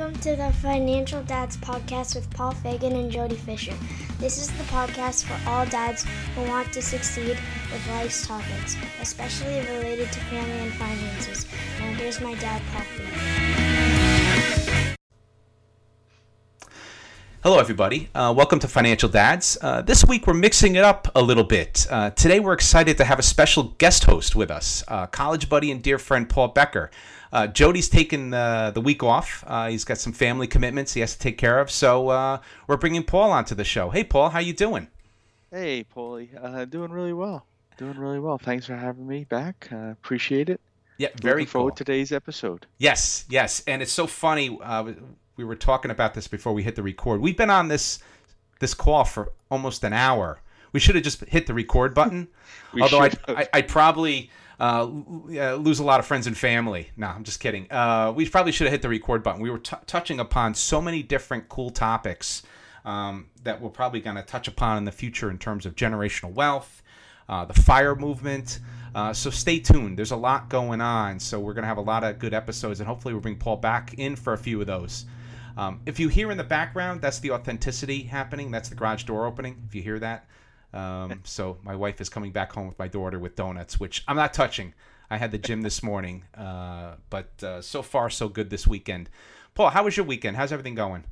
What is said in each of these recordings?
Welcome to the Financial Dads Podcast with Paul Fagan and Jody Fisher. This is the podcast for all dads who want to succeed with life's topics, especially related to family and finances. Now, here's my dad, Paul Fagan. Hello, everybody. Uh, welcome to Financial Dads. Uh, this week we're mixing it up a little bit. Uh, today we're excited to have a special guest host with us, uh, college buddy and dear friend Paul Becker. Uh, Jody's taken uh, the week off. he's got some family commitments he has to take care of, so we're bringing Paul onto the show. Hey, Paul, how you doing? Hey, Paulie. doing really well. Doing really well. Thanks for having me back. appreciate it. Yeah, very Looking cool. forward to today's episode. Yes, yes, and it's so funny we were talking about this before we hit the record. We've been on this this call for almost an hour. We should have just hit the record button. Although I'd, I, I'd, probably uh, lose a lot of friends and family. No, I'm just kidding. Uh, we probably should have hit the record button. We were t- touching upon so many different cool topics um, that we're probably going to touch upon in the future in terms of generational wealth, uh, the fire movement. Uh, so stay tuned. There's a lot going on. So we're going to have a lot of good episodes, and hopefully we'll bring Paul back in for a few of those. Um, if you hear in the background, that's the authenticity happening. That's the garage door opening. If you hear that. Um, so my wife is coming back home with my daughter with donuts, which I'm not touching. I had the gym this morning, uh, but uh, so far so good this weekend. Paul, how was your weekend? How's everything going?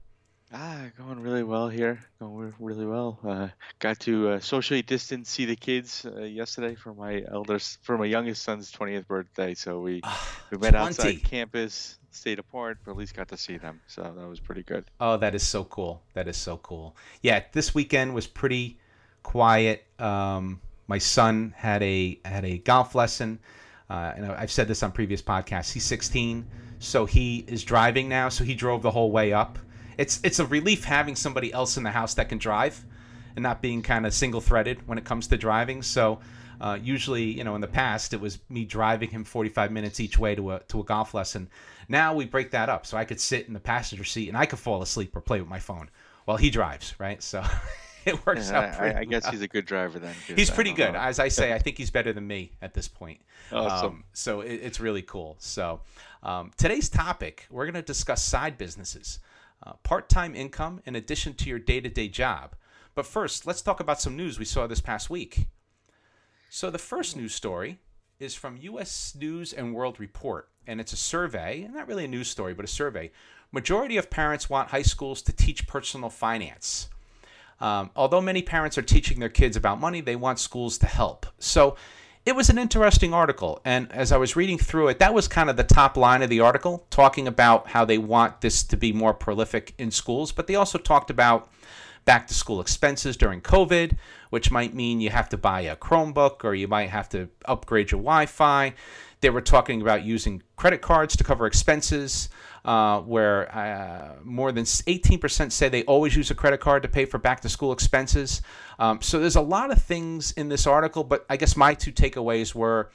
Ah, going really well here. Going really well. Uh, got to uh, socially distance see the kids uh, yesterday for my eldest, for my youngest son's 20th birthday. So we ah, we met 20. outside campus, stayed apart, but at least got to see them. So that was pretty good. Oh, that is so cool. That is so cool. Yeah, this weekend was pretty quiet. Um, my son had a had a golf lesson. Uh, and I've said this on previous podcasts. He's 16, so he is driving now. So he drove the whole way up it's it's a relief having somebody else in the house that can drive and not being kind of single threaded when it comes to driving. So uh, usually, you know, in the past, it was me driving him 45 minutes each way to a to a golf lesson. Now we break that up, so I could sit in the passenger seat and I could fall asleep or play with my phone while he drives, right? So. it works yeah, out. I, I, guess he's a good driver then. He's pretty good, know. as I say. I think he's better than me at this point. Awesome. Um, so it, it's really cool. So um, today's topic, we're going to discuss side businesses uh, part time income in addition to your day to day job. But first, let's talk about some news we saw this past week. So, the first news story is from US News and World Report, and it's a survey, not really a news story, but a survey. Majority of parents want high schools to teach personal finance. Um, although many parents are teaching their kids about money, they want schools to help. So, it was an interesting article. And as I was reading through it, that was kind of the top line of the article, talking about how they want this to be more prolific in schools. But they also talked about back to school expenses during COVID, which might mean you have to buy a Chromebook or you might have to upgrade your Wi Fi. They were talking about using credit cards to cover expenses, uh, where uh, more than 18% say they always use a credit card to pay for back to school expenses. Um, so there's a lot of things in this article, but I guess my two takeaways were,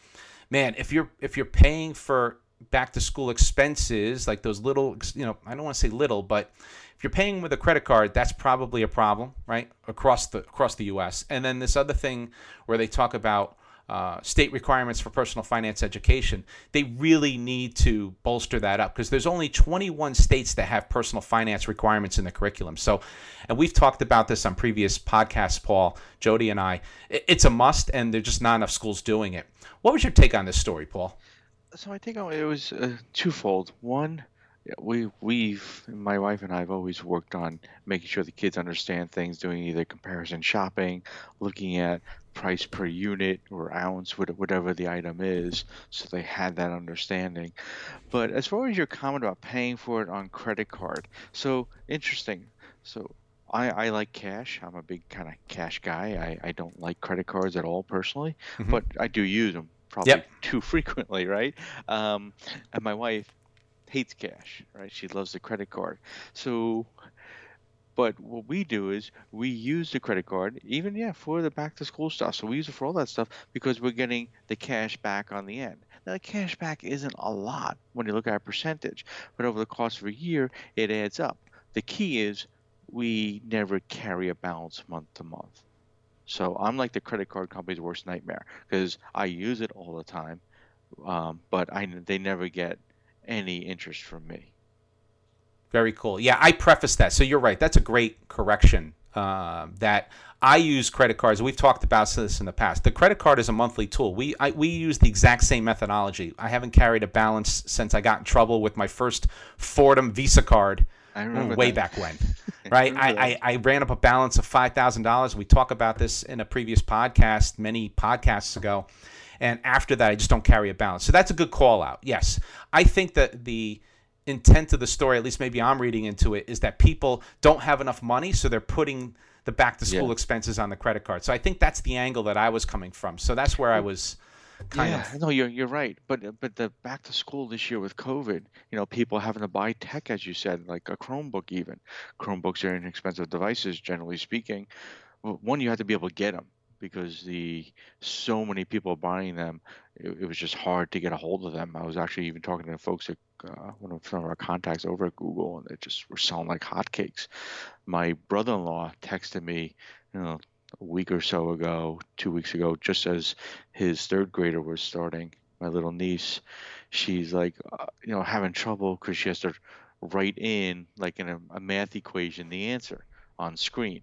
man, if you're if you're paying for back to school expenses like those little, you know, I don't want to say little, but if you're paying with a credit card, that's probably a problem, right? Across the across the U.S. And then this other thing where they talk about uh, state requirements for personal finance education, they really need to bolster that up because there's only 21 states that have personal finance requirements in the curriculum. So, and we've talked about this on previous podcasts, Paul, Jody, and I. It's a must, and there's just not enough schools doing it. What was your take on this story, Paul? So I think it was uh, twofold. One, we we've my wife and I have always worked on making sure the kids understand things, doing either comparison shopping, looking at price per unit or ounce, whatever the item is, so they had that understanding. But as far as your comment about paying for it on credit card, so interesting. So I, I like cash. I'm a big kind of cash guy. I, I don't like credit cards at all personally, mm-hmm. but I do use them probably yep. too frequently, right? Um, and my wife hates cash, right? She loves the credit card. So, but what we do is we use the credit card, even yeah, for the back to school stuff. So we use it for all that stuff because we're getting the cash back on the end. Now, the cash back isn't a lot when you look at a percentage, but over the course of a year, it adds up. The key is we never carry a balance month to month. So I'm like the credit card company's worst nightmare because I use it all the time, um, but I they never get any interest from me. Very cool. Yeah, I preface that. So you're right. That's a great correction. Uh, that I use credit cards. We've talked about this in the past. The credit card is a monthly tool. We I, we use the exact same methodology. I haven't carried a balance since I got in trouble with my first Fordham Visa card I remember way that. back when. Right, I, I, I ran up a balance of five thousand dollars. We talk about this in a previous podcast, many podcasts ago, and after that, I just don't carry a balance. So that's a good call out. Yes, I think that the intent of the story, at least maybe I'm reading into it, is that people don't have enough money, so they're putting the back to school Yeah. expenses on the credit card. So I think that's the angle that I was coming from. So that's where I was kind yeah, of no, you're you're right. But but the back to school this year with COVID, you know, people having to buy tech, as you said, like a Chromebook. Even Chromebooks are inexpensive devices, generally speaking. Well, One, you have to be able to get them because the so many people buying them, it, it was just hard to get a hold of them. I was actually even talking to folks at uh, one of some of our contacts over at Google, and they just were selling like hotcakes. My brother-in-law texted me, you know, a week or so ago, two weeks ago, just as his third grader was starting, my little niece, she's like, uh, you know, having trouble because she has to write in, like in a, a math equation, the answer on screen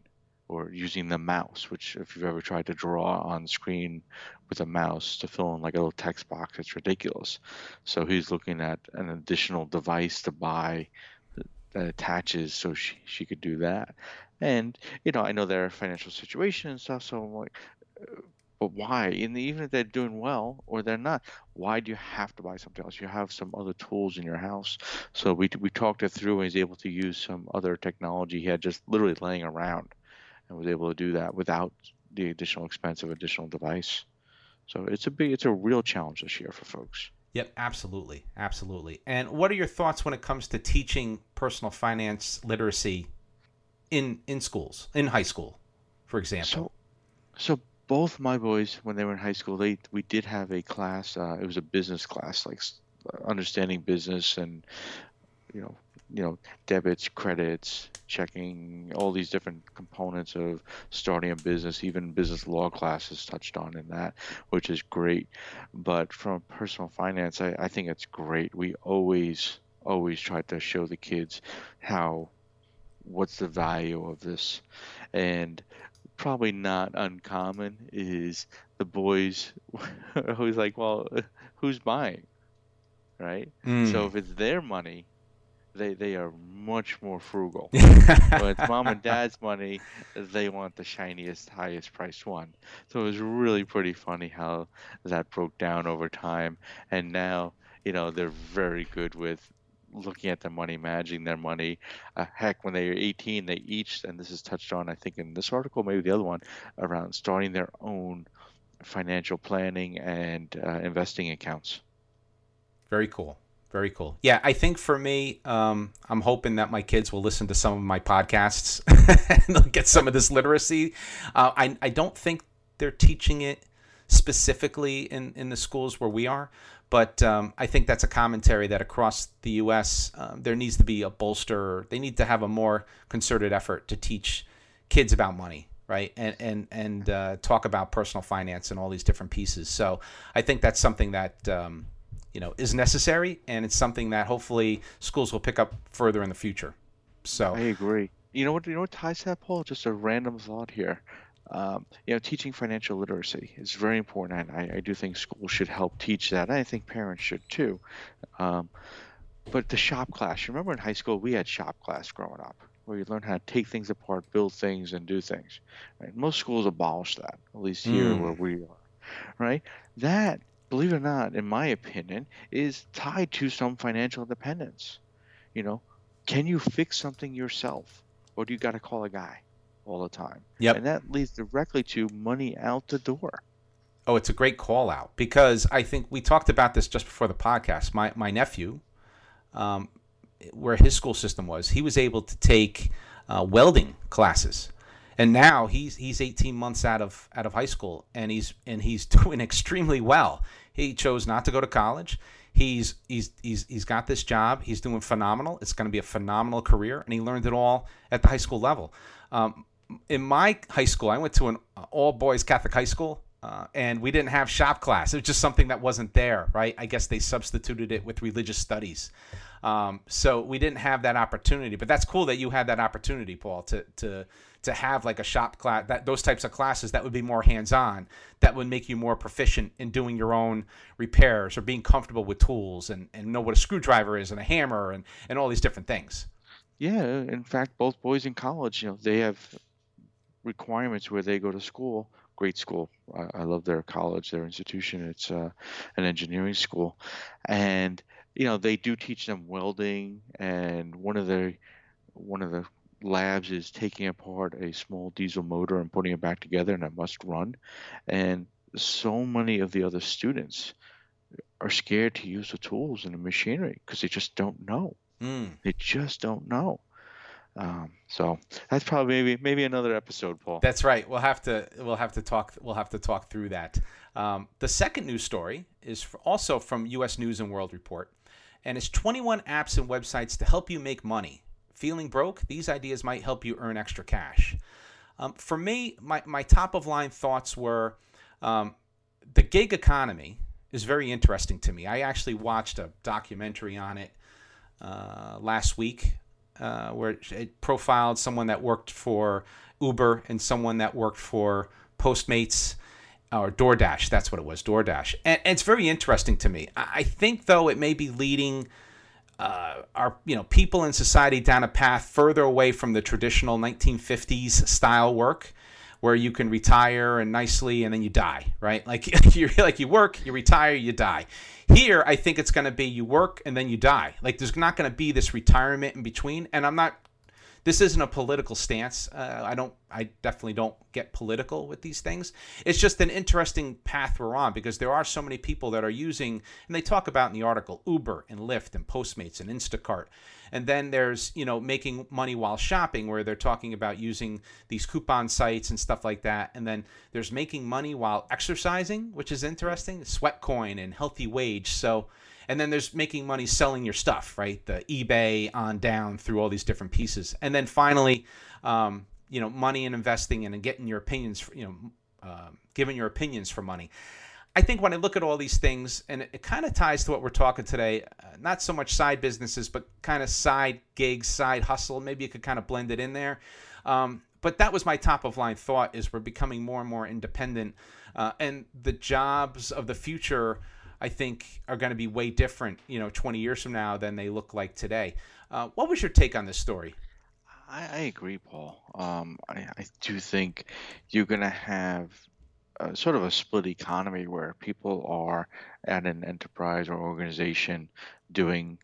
or using the mouse, which if you've ever tried to draw on screen with a mouse to fill in like a little text box, it's ridiculous. So he's looking at an additional device to buy that- attaches so she, she could do that. And, you know, I know their financial situation and stuff, so I'm like, uh, but why? And even if they're doing well or they're not, why do you have to buy something else? You have some other tools in your house. So we we talked it through, and he's able to use some other technology he had just literally laying around, and was able to do that without the additional expense of additional device. So it's a big, it's a real challenge this year for folks. Yep, absolutely, absolutely. And what are your thoughts when it comes to teaching personal finance literacy in in schools, in high school, for example? So, so both my boys, when they were in high school, they we did have a class. Uh, it was a business class, like uh, understanding business and you know, you know, debits, credits, checking, all these different components of starting a business. Even business law classes touched on in that, which is great. But from personal finance, I, I think it's great. We always, always try to show the kids how, what's the value of this, and probably not uncommon is the boys who's like, well, who's buying, right? Mm. So if it's their money, they they are much more frugal. it's mom and dad's money, they want the shiniest, highest priced one. So it was really pretty funny how that broke down over time. And now, you know, they're very good with looking at their money, managing their money. Uh, heck, when they are 18, they each, and this is touched on, I think, in this article, maybe the other one, around starting their own financial planning and uh, investing accounts. Very cool. Very cool. Yeah, I think for me, um, I'm hoping that my kids will listen to some of my podcasts and they'll get some of this literacy. Uh, I, I don't think they're teaching it specifically in, in the schools where we are, but um, I think that's a commentary that across the U.S. Um, there needs to be a bolster. They need to have a more concerted effort to teach kids about money, right? And and and uh, talk about personal finance and all these different pieces. So I think that's something that um, you know is necessary, and it's something that hopefully schools will pick up further in the future. So I agree. You know what? You know what ties that, Paul? Just a random thought here. Um, you know, teaching financial literacy is very important, and I, I do think schools should help teach that. And I think parents should too. Um, but the shop class, remember in high school we had shop class growing up, where you learn how to take things apart, build things, and do things. Right? Most schools abolish that, at least here Mm. where we are. Right? That, believe it or not, in my opinion, is tied to some financial independence. You know, can you fix something yourself, or do you got to call a guy all the time? Yep. And that leads directly to money out the door. Oh, it's a great call out because I think we talked about this just before the podcast. My my nephew, um, where his school system was, he was able to take uh, welding classes, and now he's he's 18 months out of out of high school, and he's and he's doing extremely well. He chose not to go to college. He's he's he's he's got this job. He's doing phenomenal. It's going to be a phenomenal career, and he learned it all at the high school level. Um, in my high school, I went to an all boys Catholic high school. Uh, and we didn't have shop class. It was just something that wasn't there, right? I guess they substituted it with religious studies. Um, so we didn't have that opportunity. But that's cool that you had that opportunity, Paul, to to to have like a shop class, that those types of classes that would be more hands-on, that would make you more proficient in doing your own repairs or being comfortable with tools and, and know what a screwdriver is and a hammer and, and all these different things. Yeah, in fact, both boys in college, you know, they have requirements where they go to school great school. I, I love their college, their institution. It's uh, an engineering school, and you know they do teach them welding. And one of the one of the labs is taking apart a small diesel motor and putting it back together, and it must run. And so many of the other students are scared to use the tools and the machinery because they just don't know. Mm. They just don't know. Um, so that's probably maybe maybe another episode, Paul. That's right. We'll have to we'll have to talk we'll have to talk through that. Um, the second news story is also from U.S. News and World Report, and it's 21 apps and websites to help you make money. Feeling broke? These ideas might help you earn extra cash. Um, for me, my, my top of line thoughts were um, the gig economy is very interesting to me. I actually watched a documentary on it uh, last week uh, where it profiled someone that worked for Uber and someone that worked for Postmates or DoorDash. That's what it was, DoorDash. And, and it's very interesting to me. I think, though, it may be leading uh, you know people in society down a path further away from the traditional 1950s style work where you can retire and nicely and then you die right like you like you work you retire you die here, I think it's going to be you work and then you die. Like there's not going to be this retirement in between. And I'm not. This isn't a political stance. Uh, I don't. I definitely don't get political with these things. It's just an interesting path we're on because there are so many people that are using, and they talk about in the article Uber and Lyft and Postmates and Instacart and then there's, you know, making money while shopping, where they're talking about using these coupon sites and stuff like that. And then there's making money while exercising, which is interesting, Sweatcoin and Healthy Wage. So, and then there's making money selling your stuff, right? The eBay on down through all these different pieces. And then finally, um, you know, money and investing and getting your opinions, you know, uh, giving your opinions for money. I think when I look at all these things, and it, it kind of ties to what we're talking today, uh, not so much side businesses, but kind of side gigs, side hustle. Maybe you could kind of blend it in there. Um, but that was my top of line thought: is we're becoming more and more independent, uh, and the jobs of the future, I think, are going to be way different. You know, 20 years from now than they look like today. Uh, what was your take on this story? I, I agree, Paul. Um, I, I do think you're going to have a, sort of a split economy where people are at an enterprise or organization doing,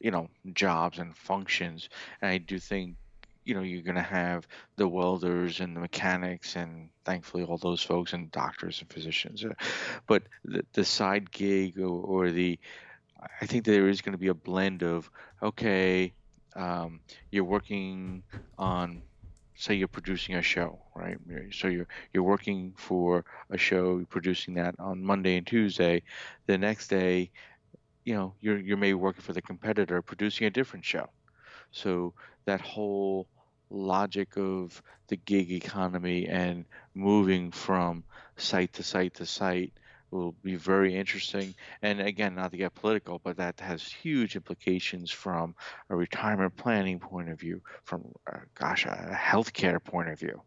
you know, jobs and functions. And I do think, you know, you're going to have the welders and the mechanics and thankfully all those folks and doctors and physicians. Uh, but the, the side gig or, or the, I think there is going to be a blend of, okay, um, you're working on say you're producing a show, right? So you're you're working for a show, producing that on Monday and Tuesday. The next day, you know, you're you're maybe working for the competitor, producing a different show. So that whole logic of the gig economy and moving from site to site to site will be very interesting. And again, not to get political, but that has huge implications from a retirement planning point of view, from uh, gosh, a healthcare point of view.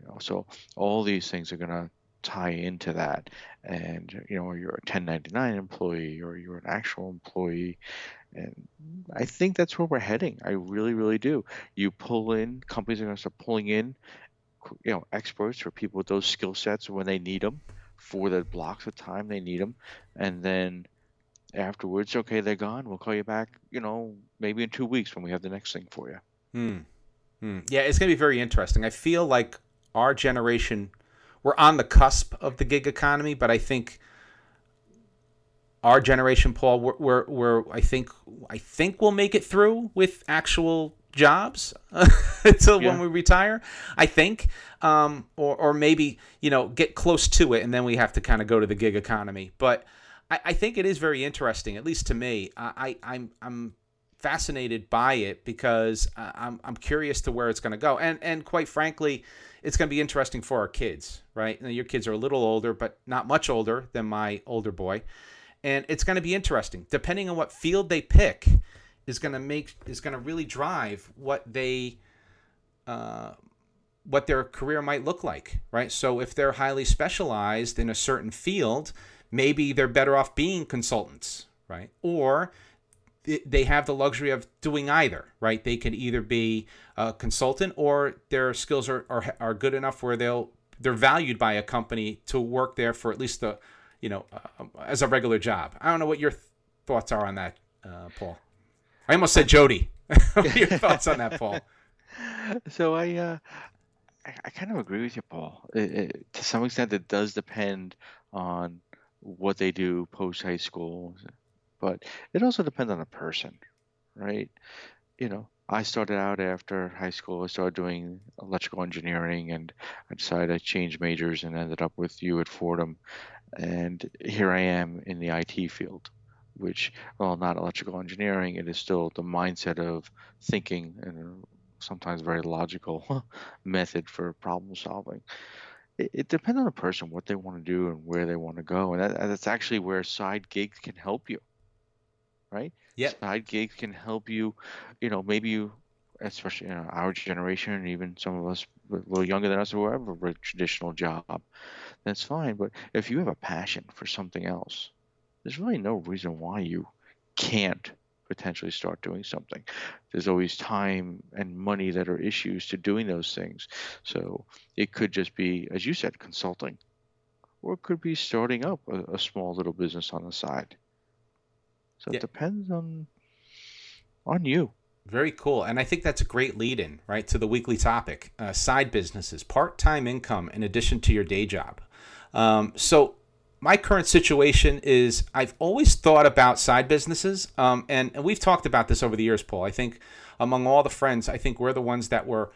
You know, so all these things are going to tie into that. And you know, you're a 1099 employee or you're an actual employee. And I think that's where we're heading. I really, really do. You pull in companies are going to start pulling in, you know, experts or people with those skill sets when they need them for the blocks of time they need them, and then afterwards, okay, they're gone. We'll call you back, you know, maybe in two weeks when we have the next thing for you. Hmm. Hmm. Yeah, it's going to be very interesting. I feel like our generation, we're on the cusp of the gig economy, but I think our generation, Paul, we're, we're, we're I think I think we'll make it through with actual jobs until yeah. when we retire. I think, um, or or maybe you know get close to it, and then we have to kind of go to the gig economy. But I, I, think it is very interesting, at least to me. I, I I'm I'm fascinated by it because I'm I'm curious to where it's going to go, and and quite frankly, it's going to be interesting for our kids, right? Now, your kids are a little older, but not much older than my older boy, and it's going to be interesting. Depending on what field they pick, is going to make is going to really drive what they. Uh, what their career might look like, right? So if they're highly specialized in a certain field, maybe they're better off being consultants, right? Or they have the luxury of doing either, right? They could either be a consultant or their skills are, are, are good enough where they'll they're valued by a company to work there for at least the, you know, uh, as a regular job. I don't know what your th- thoughts are on that, uh, Paul. I almost said Jody. what are your thoughts on that, Paul? So I, uh, I, I kind of agree with you, Paul. It, it, to some extent, it does depend on what they do post high school, but it also depends on the person, right? You know, I started out after high school. I started doing electrical engineering, and I decided to change majors and ended up with you at Fordham. And here I am in the IT field, which, well, not electrical engineering. It is still the mindset of thinking and sometimes very logical method for problem solving. It, it, depends on the person, what they want to do and where they want to go. And that, that's actually where side gigs can help you, right? Yeah. Side gigs can help you, you know, maybe you, especially you know, our generation, and even some of us a little younger than us who have a traditional job, that's fine. But if you have a passion for something else, there's really no reason why you can't potentially start doing something. There's always time and money that are issues to doing those things. So it could just be, as you said, consulting, or it could be starting up a, a small little business on the side. So yeah. it depends on on you. Very cool. And I think that's a great lead in, right, to the weekly topic uh, side businesses, part time income in addition to your day job. Um, so my current situation is I've always thought about side businesses, um, and, and we've talked about this over the years, Paul. I think among all the friends, I think we're the ones that were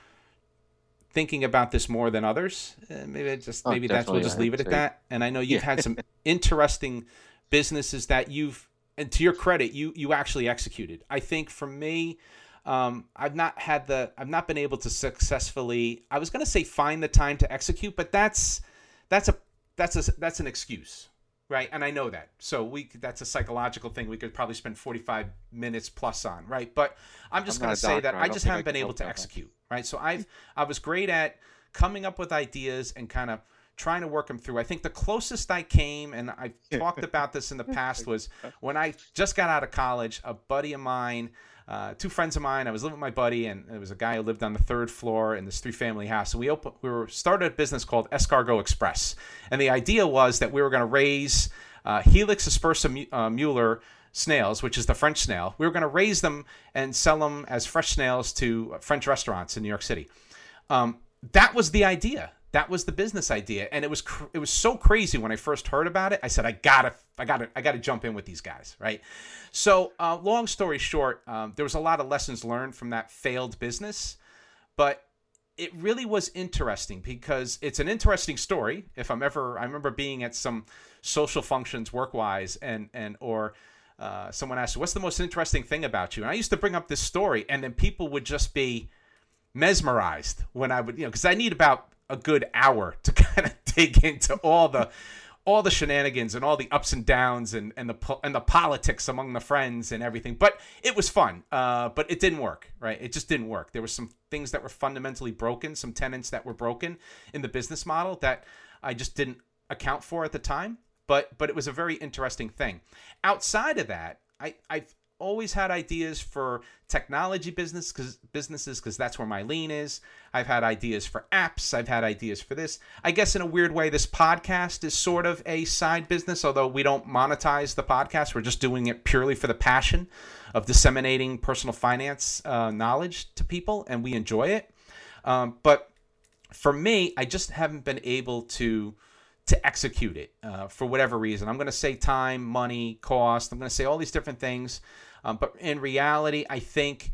thinking about this more than others. Uh, maybe just oh, maybe that's we'll just leave it at that. And I know you've yeah. had some interesting businesses that you've, and to your credit, you you actually executed. I think for me. Um, I've not had the I've not been able to successfully I was going to say find the time to execute but that's that's a that's a that's an excuse right and i know that so we that's a psychological thing we could probably spend 45 minutes plus on right but i'm just going to say that i, I just haven't been able to execute that. right so i've i was great at coming up with ideas and kind of trying to work them through i think the closest i came and i've talked about this in the past was when i just got out of college a buddy of mine uh, two friends of mine. I was living with my buddy, and there was a guy who lived on the third floor in this three-family house. And we opened, we were started a business called Escargot Express, and the idea was that we were going to raise uh, Helix aspersa uh, Mueller snails, which is the French snail. We were going to raise them and sell them as fresh snails to French restaurants in New York City. Um, that was the idea that was the business idea. And it was cr- it was so crazy when i first heard about it i said i gotta i gotta i gotta jump in with these guys right? So uh, long story short um, there was a lot of lessons learned from that failed business but it really was interesting because it's an interesting story. If i'm ever i remember being at some social functions work wise and and or uh, someone asked what's the most interesting thing about you? And i used to bring up this story and then people would just be mesmerized when i would you know because i need about a good hour to kind of dig into all the all the shenanigans and all the ups and downs and, and the and the politics among the friends and everything. But it was fun. Uh, but it didn't work, right? It just didn't work. There were some things that were fundamentally broken, some tenants that were broken in the business model that I just didn't account for at the time. But but it was a very interesting thing. Outside of that, I I've always had ideas for technology business cause, businesses because that's where my lean is. I've had ideas for apps. I've had ideas for this. I guess in a weird way, this podcast is sort of a side business, although we don't monetize the podcast. We're just doing it purely for the passion of disseminating personal finance uh, knowledge to people, and we enjoy it. Um, but for me, I just haven't been able to to execute it uh, for whatever reason. I'm going to say time, money, cost. I'm going to say all these different things. Um, but in reality, I think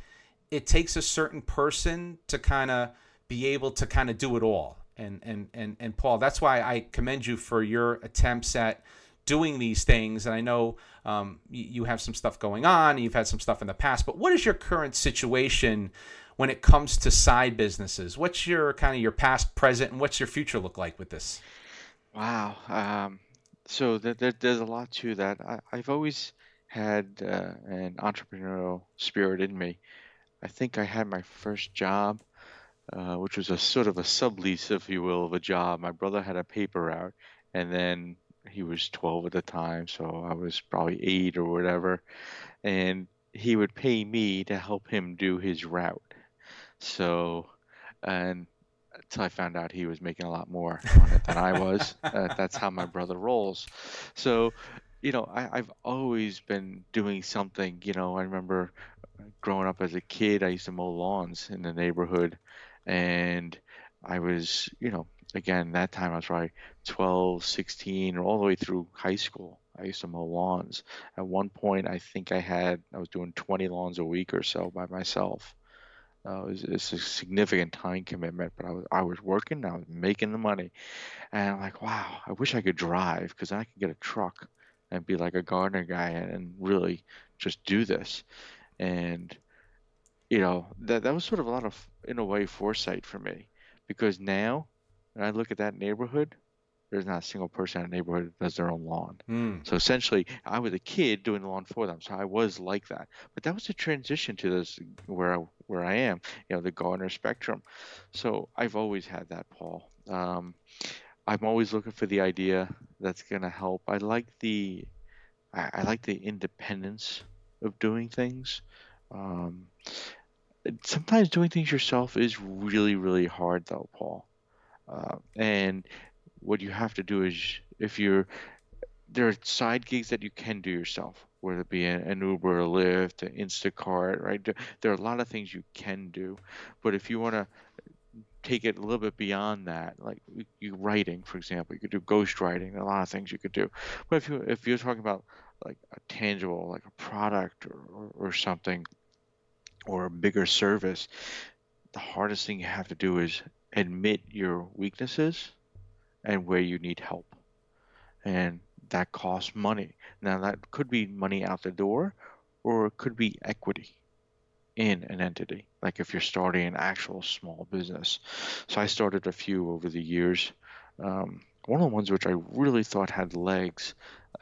it takes a certain person to kind of be able to kind of do it all. And, and, and, and Paul, that's why I commend you for your attempts at doing these things, and I know um, you, have some stuff going on. You've had some stuff in the past, but what is your current situation when it comes to side businesses? What's your kind of your past, present, and what's your future look like with this? Wow. Um, so there, there, there's a lot to that. I, I've always had uh, an entrepreneurial spirit in me. I think I had my first job, uh, which was a sort of a sublease, if you will, of a job. My brother had a paper route, and then he was 12 at the time, so I was probably eight or whatever. And he would pay me to help him do his route. So, and until I found out he was making a lot more on it than I was. Uh, that's how my brother rolls. So, you know, I, I've always been doing something. You know, I remember growing up as a kid, I used to mow lawns in the neighborhood, and I was, you know, again that time I was probably 12, 16, or all the way through high school. I used to mow lawns. At one point, I think I had I was doing 20 lawns a week or so by myself. Uh, it was, it's a significant time commitment, but I was I was working, I was making the money, and I'm like, wow, I wish I could drive because I could get a truck and be like a gardener guy and, really just do this. And you know that that was sort of a lot of in a way foresight for me because now when I look at that neighborhood, there's not a single person in the neighborhood that does their own lawn. Mm. So essentially, I was a kid doing the lawn for them. So I was like that. But that was a transition to this where I, where I am, you know, the gardener spectrum. So I've always had that, Paul. Um, I'm always looking for the idea that's going to help. I like the I, like the independence of doing things. Um, sometimes doing things yourself is really really hard though, Paul. Uh, and what you have to do is if you're there are side gigs that you can do yourself, whether it be an, Uber, a Lyft, an Instacart, right? There are a lot of things you can do, but if you want to take it a little bit beyond that, like you writing, for example, you could do ghost writing, a lot of things you could do. But if you if you're talking about like a tangible, like a product or, or, or something, or a bigger service, the hardest thing you have to do is admit your weaknesses and where you need help. And that costs money. Now, that could be money out the door, or it could be equity in an entity, like if you're starting an actual small business. So I started a few over the years. Um, one of the ones which I really thought had legs,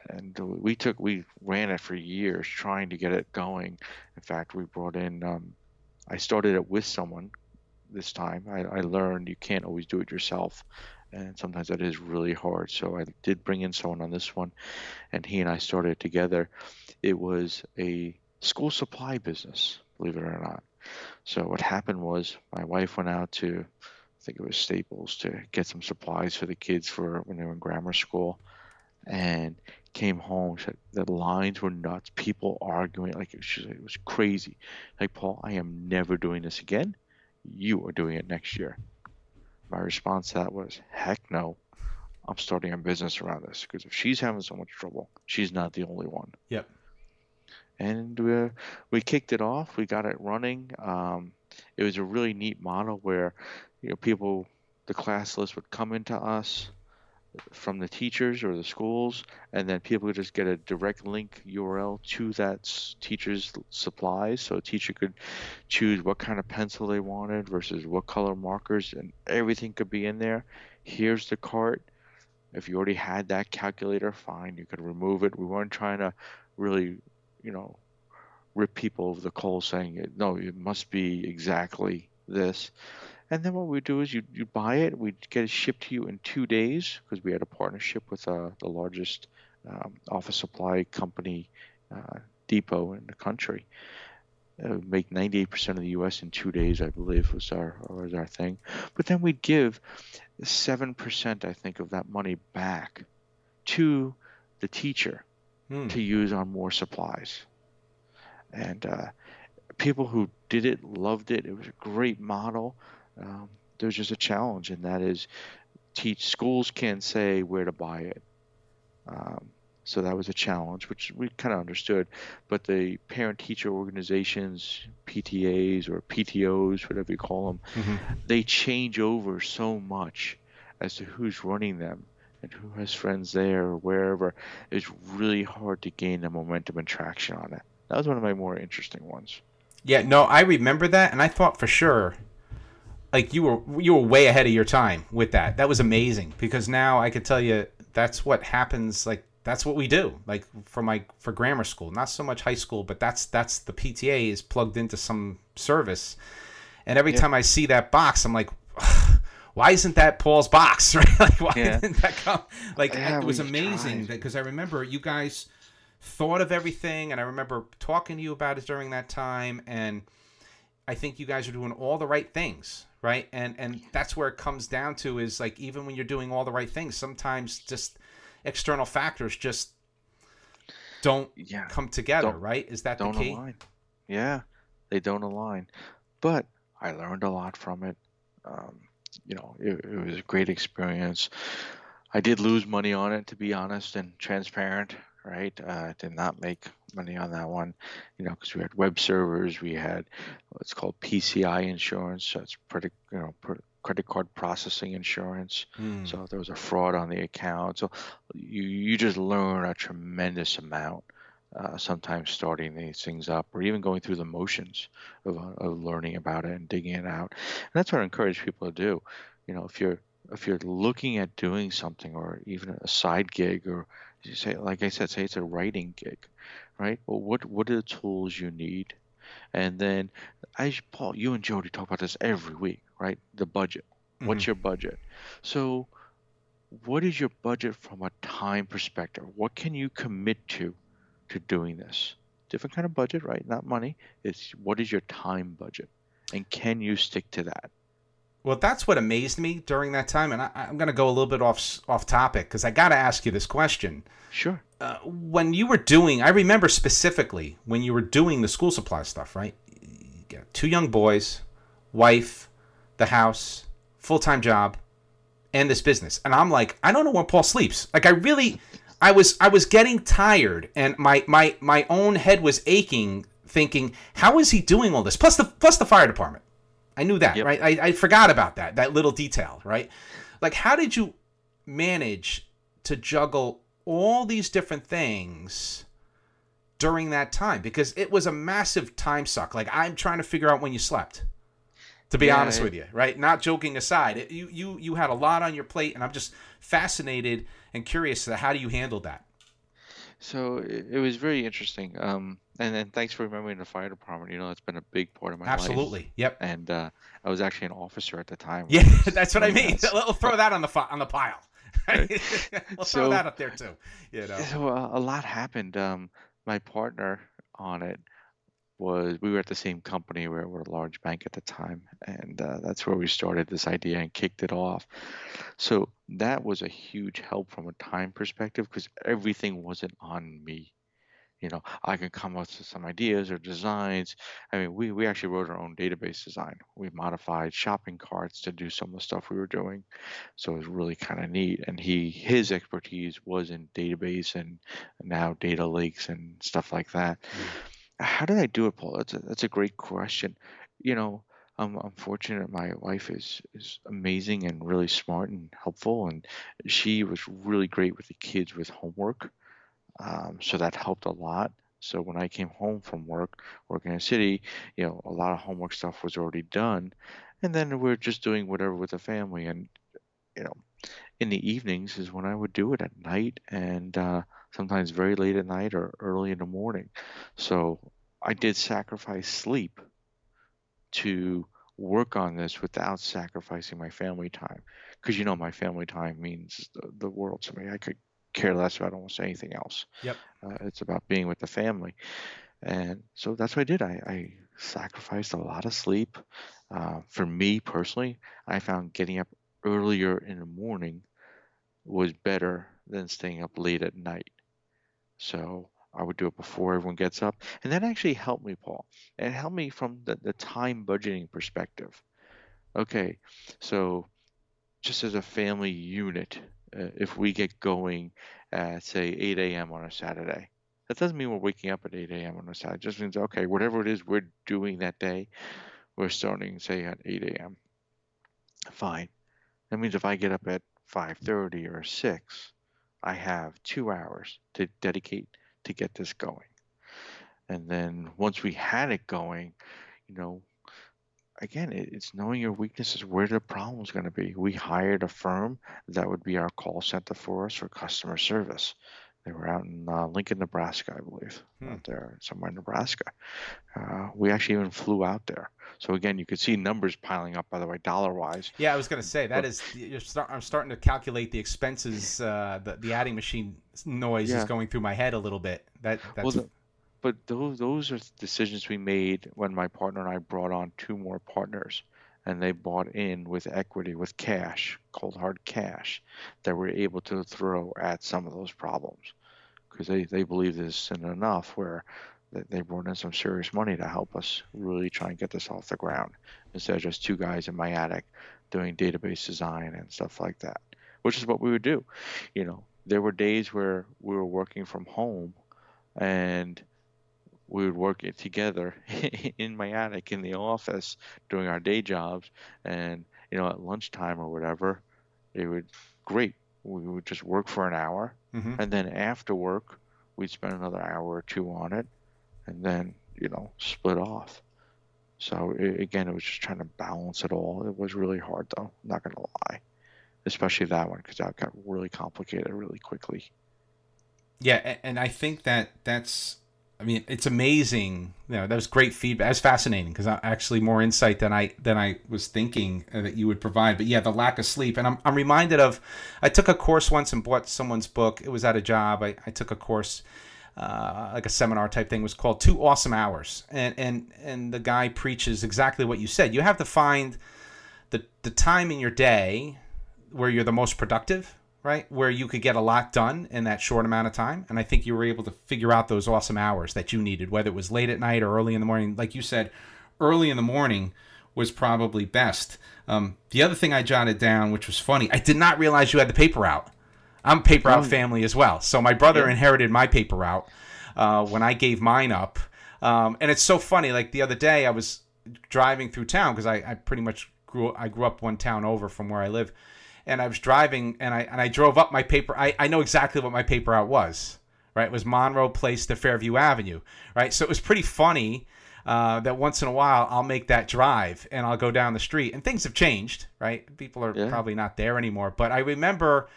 and we took we ran it for years trying to get it going. In fact, we brought in. Um, I started it with someone this time. I, I learned you can't always do it yourself and sometimes that is really hard. So I did bring in someone on this one, and he and I started it together. It was a school supply business, believe it or not. So what happened was my wife went out to, I think it was Staples, to get some supplies for the kids for when they were in grammar school, and came home. Said the lines were nuts. People arguing like it was, it was crazy. Like Paul, I am never doing this again. You are doing it next year. My response to that was, heck no. I'm starting a business around this because if she's having so much trouble, she's not the only one. Yep. And we we kicked it off. We got it running. Um, it was a really neat model where you know people, the class list would come into us from the teachers or the schools, and then people would just get a direct link URL to that teacher's supplies. So a teacher could choose what kind of pencil they wanted versus what color markers, and everything could be in there. Here's the cart. If you already had that calculator, fine, you could remove it. We weren't trying to really, you know, rip people over the coals saying, no, it must be exactly this. And then what we do is you, you buy it, we get it shipped to you in two days because we had a partnership with uh, the largest um, office supply company uh, depot in the country. Uh, make 98% of the U.S. in two days, I believe, was our was our thing. But then we'd give seven percent, I think, of that money back to the teacher Hmm. to use on more supplies. And uh, people who did it loved it. It was a great model. Um, there's just a challenge, and that is teach schools can't say where to buy it. Um, so that was a challenge, which we kind of understood. But the parent teacher organizations, PTAs or PTOs, whatever you call them, Mhm. they change over so much as to who's running them and who has friends there or wherever, it's really hard to gain the momentum and traction on it. That was one of my more interesting ones. Yeah, no, I remember that, and I thought for sure, like you were you were way ahead of your time with that. That was amazing because now I could tell you that's what happens. Like that's what we do. Like for my for grammar school, not so much high school, but that's that's the PTA is plugged into some service, and every Yeah. time I see that box, I'm like. Why isn't that Paul's box? Right? Like, why Yeah. didn't that come? Like, Yeah, it was amazing because I remember you guys thought of everything, and I remember talking to you about it during that time, and I think you guys are doing all the right things, right? And and that's where it comes down to is like even when you're doing all the right things, sometimes just external factors just don't Yeah. come together, Don't- right? Is that the key? align. Yeah, they don't align. But I learned a lot from it. Um, you know, it, it was a great experience. I did lose money on it, to be honest and transparent. Right, uh, did not make money on that one. You know, because we had web servers, we had what's called PCI insurance. So it's pretty, you know, pr- credit card processing insurance. Hmm. So if there was a fraud on the account, so you you just learn a tremendous amount. Uh, sometimes starting these things up, or even going through the motions of, uh, of learning about it and digging it out. And that's what I encourage people to do. You know, if you're if you're looking at doing something, or even a side gig, or you say, like I said, say it's a writing gig, right? Well, what what are the tools you need? And then, as Paul, you and Jody talk about this every week, right? The budget. What's Mhm. your budget? So, what is your budget from a time perspective? What can you commit to to doing this? Different kind of budget, right? Not money. It's what is your time budget? And can you stick to that? Well, that's what amazed me during that time, and I, I'm going to go a little bit off off topic because I got to ask you this question. Sure. uh, when you were doing, I remember specifically when you were doing the school supply stuff, right? You got two young boys, wife, the house, full time job, and this business. And I'm like, I don't know when Paul sleeps. Like I really, I was, I was getting tired, and my my my own head was aching, thinking, how is he doing all this? Plus the plus the fire department. I knew that, Yep. right? I, I forgot about that, that little detail, right? Like, how did you manage to juggle all these different things during that time? Because it was a massive time suck. Like, I'm trying to figure out when you slept. To be Yeah, honest it- with you, right? Not joking aside, it, you you you had a lot on your plate, and I'm just fascinated and curious to how do you handle that? So it, it was very interesting. Um, and then thanks for remembering the fire department. You know, that's been a big part of my life. Absolutely, yep, And uh, I was actually an officer at the time. yeah, that's what I mean. We'll throw that on the fi- on the pile. we'll throw that up there too. You know, So uh, a lot happened. Um, my partner on it was we were at the same company. Where We were a large bank at the time, and uh, that's where we started this idea and kicked it off. So that was a huge help from a time perspective because everything wasn't on me. You know, I could come up with some ideas or designs. I mean, we, we actually wrote our own database design. We modified shopping carts to do some of the stuff we were doing. So it was really kind of neat. And he his expertise was in database and now data lakes and stuff like that. How did I do it, Paul? That's a, that's a great question. You know, I'm, I'm fortunate. My wife is is amazing and really smart and helpful, and she was really great with the kids with homework. Um, so that helped a lot. So when I came home from work, working in a city, you know, a lot of homework stuff was already done, and then we're just doing whatever with the family. And you know, in the evenings is when I would do it at night, and uh, sometimes very late at night or early in the morning. So I did sacrifice sleep to work on this without sacrificing my family time, because you know my family time means the, the world to me. I could care less about almost anything else. Yep. Uh, it's about being with the family. And so that's what I did. I, I sacrificed a lot of sleep. Uh, for me personally, I found getting up earlier in the morning was better than staying up late at night. So I would do it before everyone gets up. And that actually helped me, Paul. It helped me from the, the time budgeting perspective. Okay, so just as a family unit, uh, if we get going at, say, 8 a.m. on a Saturday, that doesn't mean we're waking up at 8 a.m. on a Saturday. It just means, okay, whatever it is we're doing that day, we're starting, say, at 8 a.m. Fine. That means if I get up at 5:30 or 6, I have 2 hours to dedicate to get this going. And then once we had it going, you know, again, it, it's knowing your weaknesses, where the problem's going to be. We hired a firm that would be our call center for us for customer service. They were out in uh, Lincoln, Nebraska, I believe, Hmm. out there somewhere in Nebraska. Uh, we actually even flew out there. So again, you could see numbers piling up. By the way, dollar wise. Yeah, I was going to say that is. You're start, I'm starting to calculate the expenses. Uh, the the adding machine noise is going through my head a little bit. That that's Well, the, but those those are decisions we made when my partner and I brought on two more partners, and they bought in with equity, with cash, cold hard cash, that we're able to throw at some of those problems, because they they believe this in enough where they, brought in some serious money to help us really try and get this off the ground instead of just two guys in my attic doing database design and stuff like that, which is what we would do. You know, there were days where we were working from home and we would work it together in my attic in the office doing our day jobs and you know at lunchtime or whatever it would great we would just work for an hour Mhm. and then after work we'd spend another hour or two on it and then you know split off so i again it was just trying to balance it all it was really hard though not gonna lie especially that one because that got really complicated really quickly Yeah, and I think that that's. I mean, it's amazing. You know, that was great feedback. That's fascinating because actually more insight than I than I was thinking uh, that you would provide. But yeah, the lack of sleep, and I'm I'm reminded of. I took a course once and bought someone's book. It was at a job. I, I took a course. Uh, like a seminar type thing was called two awesome hours and and and the guy preaches exactly what you said you have to find the the time in your day where you're the most productive, right? Where you could get a lot done in that short amount of time. And I think you were able to figure out those awesome hours that you needed, whether it was late at night or early in the morning. Like you said, early in the morning was probably best. Um, the other thing I jotted down, which was funny, I did not realize you had the paper route. I'm a paper route family as well. So my brother inherited my paper route uh, when I gave mine up. Um, and it's so funny. Like the other day, I was driving through town because I, I pretty much grew I grew up one town over from where I live, and I was driving and I and I drove up my paper. I, I know exactly what my paper route was. Right, it was Monroe Place to Fairview Avenue. Right, so it was pretty funny. Uh, that once in a while I'll make that drive and I'll go down the street and things have changed, right? People are Yeah. probably not there anymore, but I remember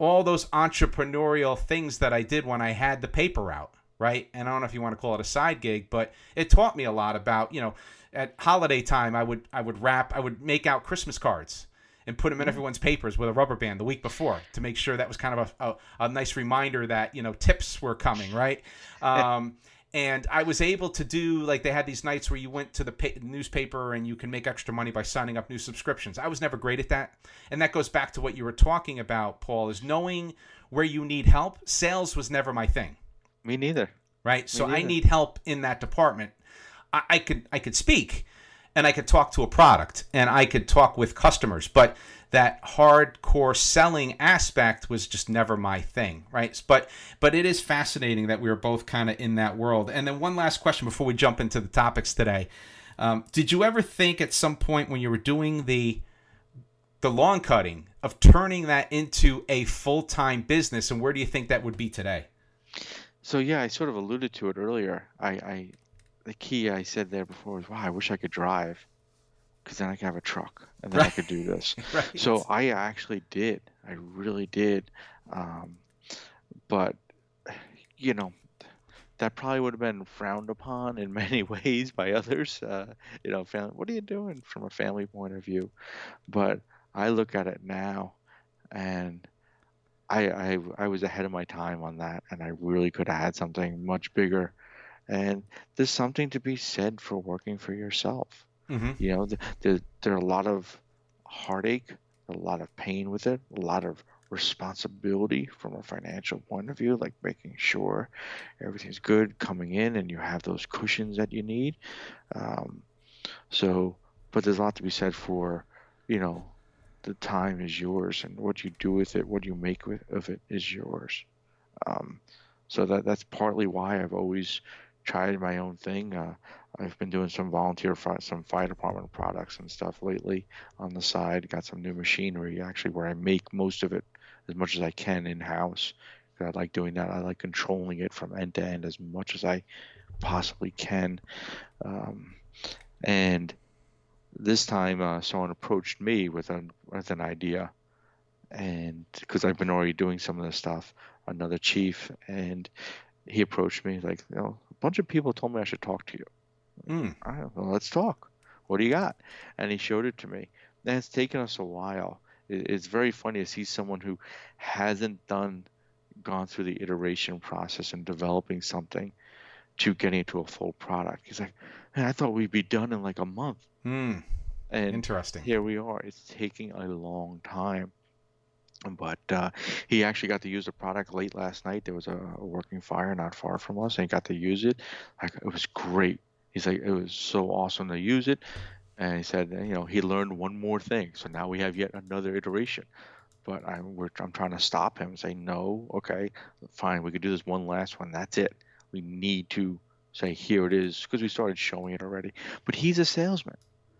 all those entrepreneurial things that I did when I had the paper route, right? And I don't know if you want to call it a side gig, but it taught me a lot about, you know, at holiday time I would I would wrap I would make out Christmas cards and put them in everyone's papers with a rubber band the week before to make sure that was kind of a, a, a nice reminder that you know tips were coming right um, and i was able to do like they had these nights where you went to the pa- newspaper and you can make extra money by signing up new subscriptions. I was never great at that. And that goes back to what you were talking about paul is knowing where you need help sales was never my thing. Me neither. Right? So I need help in that department. I, I could I could speak, and I could talk to a product, and I could talk with customers, but that hardcore selling aspect was just never my thing, right? But but it is fascinating that we were both kind of in that world. And then one last question before we jump into the topics today: um, Did you ever think at some point when you were doing the the lawn cutting of turning that into a full time business, and where do you think that would be today? So yeah, I sort of alluded to it earlier. I, I the key I said there before was, wow, I wish I could drive, because then I could have a truck and then I could do this. Right. So I actually did. I really did. Um, but you know, that probably would have been frowned upon in many ways by others. Uh, you know, family, what are you doing from a family point of view? But I look at it now, and I, I I was ahead of my time on that, and I really could have had something much bigger. And there's something to be said for working for yourself. Hmm You know, th- there there are a lot of heartache, a lot of pain with it, a lot of responsibility from a financial point of view, like making sure everything's good coming in and you have those cushions that you need. Um, so, but there's a lot to be said for, you know, the time is yours and what you do with it, what you make with, of it is yours. Um, so that that's partly why I've always tried my own thing. Uh, I've been doing some volunteer for some fire department products and stuff lately on the side. Got some new machinery actually where I make most of it as much as I can in house. I like doing that. I like controlling it from end to end as much as I possibly can. Um, and this time, uh, someone approached me with an with an idea, and because I've been already doing some of this stuff, another chief, and he approached me like, you know, a bunch of people told me I should talk to you. Mm. All right, well, let's talk. What do you got? And he showed it to me. And it's taken us a while. It's very funny to see someone who hasn't done, gone through the iteration process and developing something to getting to a full product. He's like, I thought we'd be done in like a month. Mm. And Interesting. here we are. It's taking a long time. But uh, he actually got to use the product late last night. There was a, a working fire not far from us, and he got to use it. Like it was great. He's like, it was so awesome to use it. And he said, you know, he learned one more thing. So now we have yet another iteration. But I'm, we're, I'm trying to stop him and say, no, okay, fine, we could do this one last one. That's it. We need to say, here it is, because we started showing it already. But he's a salesman.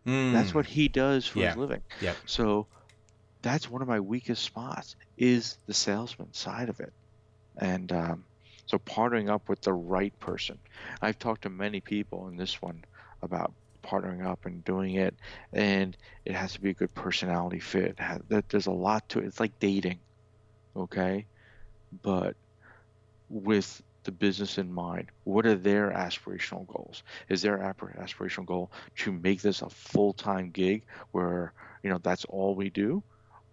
Mm. That's what he does for Yeah. his living. Yep. So that's one of my weakest spots is the salesman side of it. And um, so partnering up with the right person. I've talked to many people in this one about partnering up and doing it, and it has to be a good personality fit. There- There's a lot to it. It's like dating, okay? But with the business in mind, what are their aspirational goals? Is their aspirational goal to make this a full-time gig where you know that's all we do,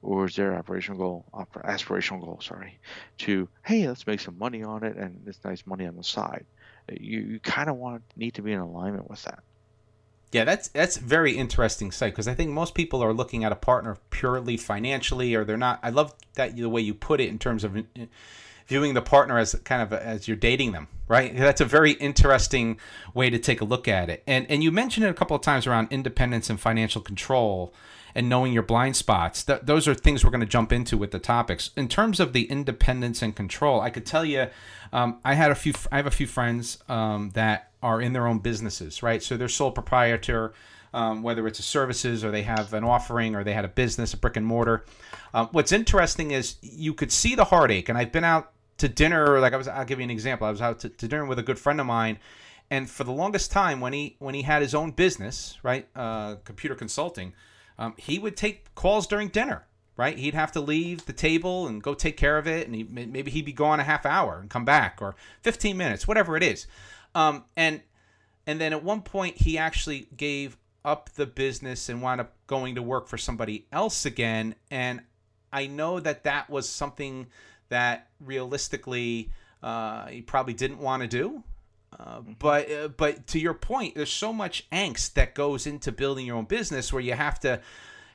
or is their aspirational goal aspirational goal sorry to hey let's make some money on it and it's nice money on the side? You you kind of want need to be in alignment with that. Yeah, that's that's very interesting site because I think most people are looking at a partner purely financially, or they're not. I love that the way you put it in terms of uh, viewing the partner as kind of as you're dating them, right? That's a very interesting way to take a look at it. And and you mentioned it a couple of times around independence and financial control and knowing your blind spots. Th- those are things we're going to jump into with the topics. In terms of the independence and control, I could tell you, um, I had a few. I have a few friends um, that are in their own businesses, right? So they're sole proprietor. Um, whether it's a services or they have an offering or they had a business, a brick and mortar. Um, what's interesting is you could see the heartache, and I've been out to dinner. Like I was, I'll give you an example. I was out to, to dinner with a good friend of mine, and for the longest time, when he when he had his own business, right, uh, computer consulting, um, he would take calls during dinner. Right, he'd have to leave the table and go take care of it, and he, maybe he'd be gone a half hour and come back, or 15 minutes, whatever it is. Um, and and then at one point, he actually gave up the business and wound up going to work for somebody else again. And I know that that was something that realistically uh, he probably didn't want to do. Uh, but uh, but to your point, there's so much angst that goes into building your own business where you have to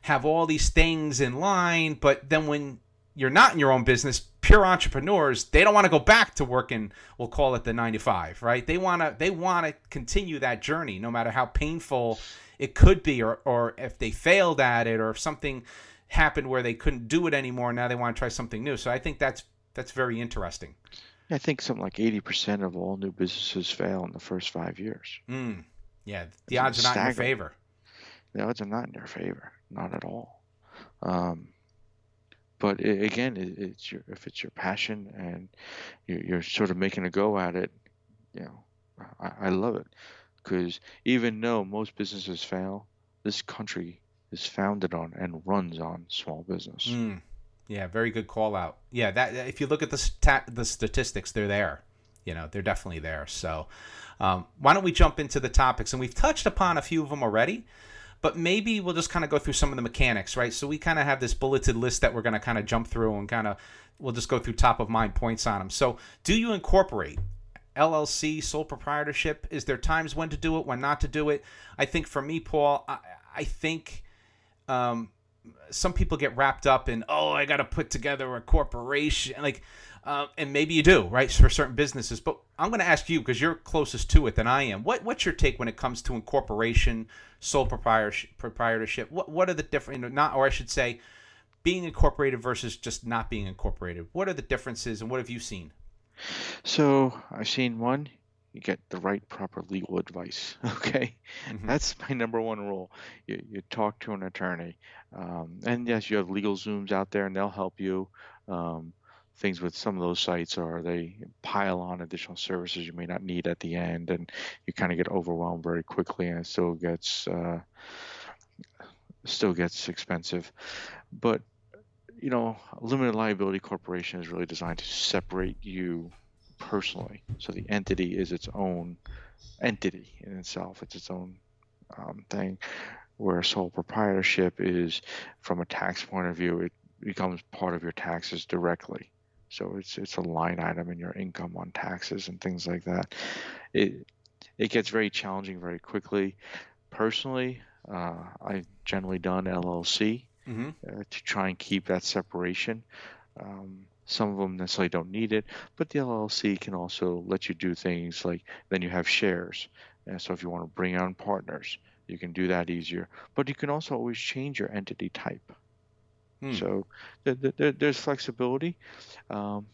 have all these things in line. But then when you're not in your own business, pure entrepreneurs, they don't want to go back to working. We'll call it the nine to five, right? They want to they want to continue that journey, no matter how painful it could be, or or if they failed at it, or if something happened where they couldn't do it anymore. Now they want to try something new. So I think that's that's very interesting. I think something like 80% of all new businesses fail in the first five years. Mm. Yeah, the It's odds are not in your favor. The odds are not in your favor, not at all. Um, but i again, it, it's your if it's your passion and you're, you're sort of making a go at it, you know, I, I love it because even though most businesses fail, this country is founded on and runs on small business. Mm. Yeah, very good call out. Yeah, that if you look at the stat, the statistics, they're there. You know, they're definitely there. So, um, why don't we jump into the topics? And we've touched upon a few of them already, but maybe we'll just kind of go through some of the mechanics, right? So we kind of have this bulleted list that we're going to kind of jump through and kind of we'll just go through top of mind points on them. So, do you incorporate? LLC, sole proprietorship? Is there times when to do it, when not to do it? I think for me, Paul, I, I think um, some people get wrapped up in oh i gotta put together a corporation like uh, and maybe you do right for certain businesses but i'm going to ask you because you're closest to it than i am what, what's your take when it comes to incorporation sole proprietorship, proprietorship? What, what are the different you know, not or i should say being incorporated versus just not being incorporated? What are the differences and what have you seen? So I've seen one, you get the right proper legal advice. Okay, Mhm. that's my number one rule. You, you talk to an attorney, um, and yes, you have LegalZooms out there, and they'll help you. Um, things with some of those sites are they pile on additional services you may not need at the end, and you kind of get overwhelmed very quickly, and it still gets uh, still gets expensive. But you know, a limited liability corporation is really designed to separate you personally. So the entity is its own entity in itself. It's its own um, thing. Where sole proprietorship is, from a tax point of view, it becomes part of your taxes directly. So it's it's a line item in your income on taxes and things like that. It it gets very challenging very quickly. Personally, uh, I've generally done LLC hmm uh, to try and keep that separation. Um, some of them necessarily don't need it, but the LLC can also let you do things like then you have shares. And so if you want to bring on partners, you can do that easier. But you can also always change your entity type. Hmm. So th- th- there- there's flexibility. Um,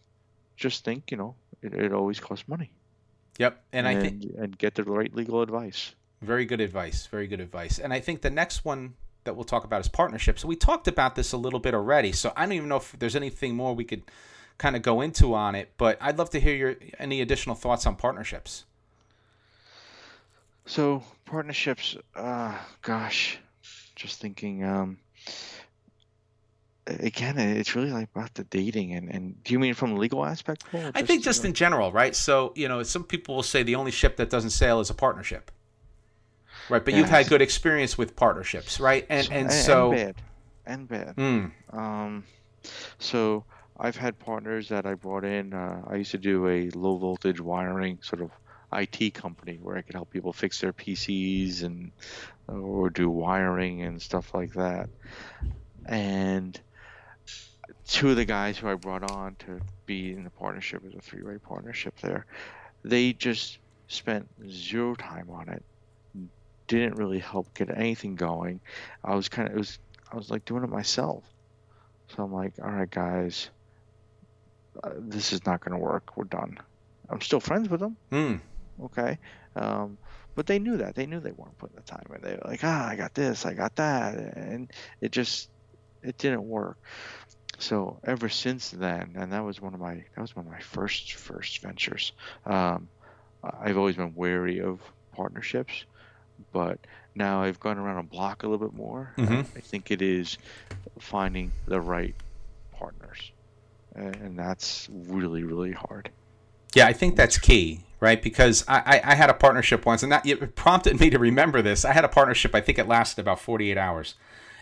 just think, you know, it, it always costs money. Yep. And I think and get the right legal advice. Very good advice. Very good advice. And I think the next one that we'll talk about is partnerships. We talked about this a little bit already, so I don't even know if there's anything more we could kind of go into on it. But I'd love to hear your any additional thoughts on partnerships. So partnerships, uh, gosh, just thinking. Um, again, it's really like about the dating, and, and do you mean from the legal aspect? I think just in general, right? So you know, some people will say the only ship that doesn't sail is a partnership, right? But you've had good experience with partnerships, right? And So- and so, bad, and bad. Mm, Um, so I've had partners that I brought in. Uh, I used to do a low voltage wiring sort of IT company where I could help people fix their PCs and or do wiring and stuff like that. And two of the guys who I brought on to be in the partnership as a three-way partnership there, they just spent zero time on it. Didn't really help get anything going. I was kind of it was I was like doing it myself. So I'm like, all right, guys, uh, this is not going to work. We're done. I'm still friends with them, mm, okay? Um, but they knew that. They knew they weren't putting the time in. They were like, ah, I got this, I got that, and it just it didn't work. So ever since then, and that was one of my that was one of my first first ventures. Um, I've always been wary of partnerships, but now I've gone around a block a little bit more. Mhm. I think it is finding the right partners, and that's really really hard. yeah, I think that's key, right? Because I, I, I had a partnership once, and that it prompted me to remember this. I had a partnership. I think it lasted about 48 hours,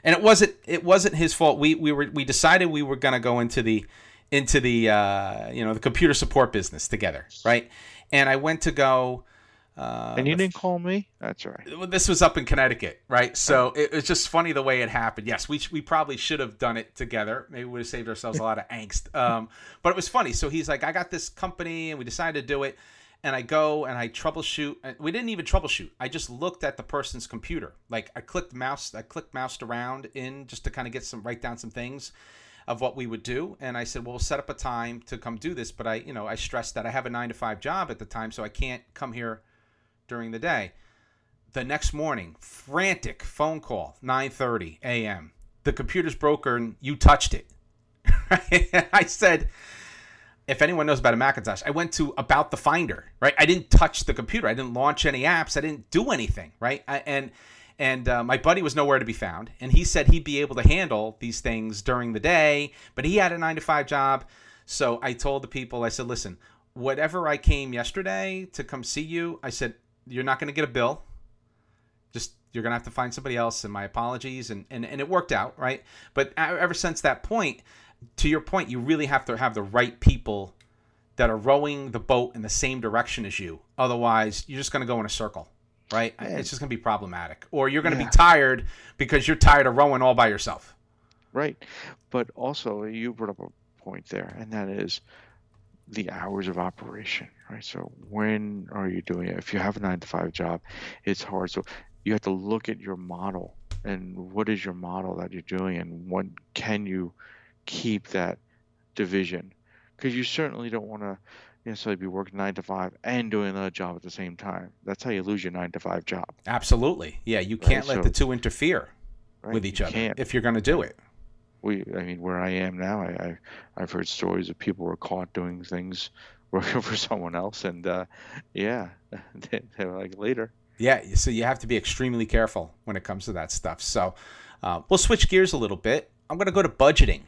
and it wasn't it wasn't his fault. We we were we decided we were going to go into the into the uh, you know the computer support business together, right? And I went to go. Uh, And you didn't call me? That's right. well, this was up in Connecticut, right? So it was just funny the way it happened. Yes, we, we probably should have done it together. Maybe we would have saved ourselves a lot of angst. Um, but it was funny. So he's like, I got this company, and we decided to do it. And I go and I troubleshoot. We didn't even troubleshoot. I just looked at the person's computer. Like I clicked mouse, I clicked moused around in just to kind of get some write down some things of what we would do. And I said, well, we'll set up a time to come do this. But I, you know, I stressed that I have a nine to five job at the time, so I can't come here during the day. The next morning, frantic phone call, 9:30 a.m. The computer's broken. You touched it. I said, if anyone knows about a Macintosh, I went to about the Finder. Right, I didn't touch the computer. I didn't launch any apps. I didn't do anything. Right, I, and and uh, my buddy was nowhere to be found. And he said he'd be able to handle these things during the day, but he had a nine to five job. So I told the people, I said, listen, whatever I came yesterday to come see you, I said, you're not going to get a bill. Just you're going to have to find somebody else. And my apologies. And, and, and it worked out, right? But ever since that point, to your point, you really have to have the right people that are rowing the boat in the same direction as you. Otherwise, you're just going to go in a circle, right? Yeah. It's just going to be problematic. Or you're going to Yeah. be tired because you're tired of rowing all by yourself. Right. But also, you brought up a point there, and that is the hours of operation, right? So, when are you doing it? If you have a nine to five job, it's hard. So, you have to look at your model and what is your model that you're doing, and when can you keep that division? Because you certainly don't want to, necessarily be working nine to five and doing another job at the same time. That's how you lose your nine to five job. Absolutely. Yeah, you can't let so- the two interfere Right? with each You other can't. if you're going to do it. We I mean where I am now I, I I've heard stories of people were caught doing things working for someone else and uh, yeah they, they like later Yeah, so you have to be extremely careful when it comes to that stuff. So uh, we'll switch gears a little bit. I'm going to go to budgeting.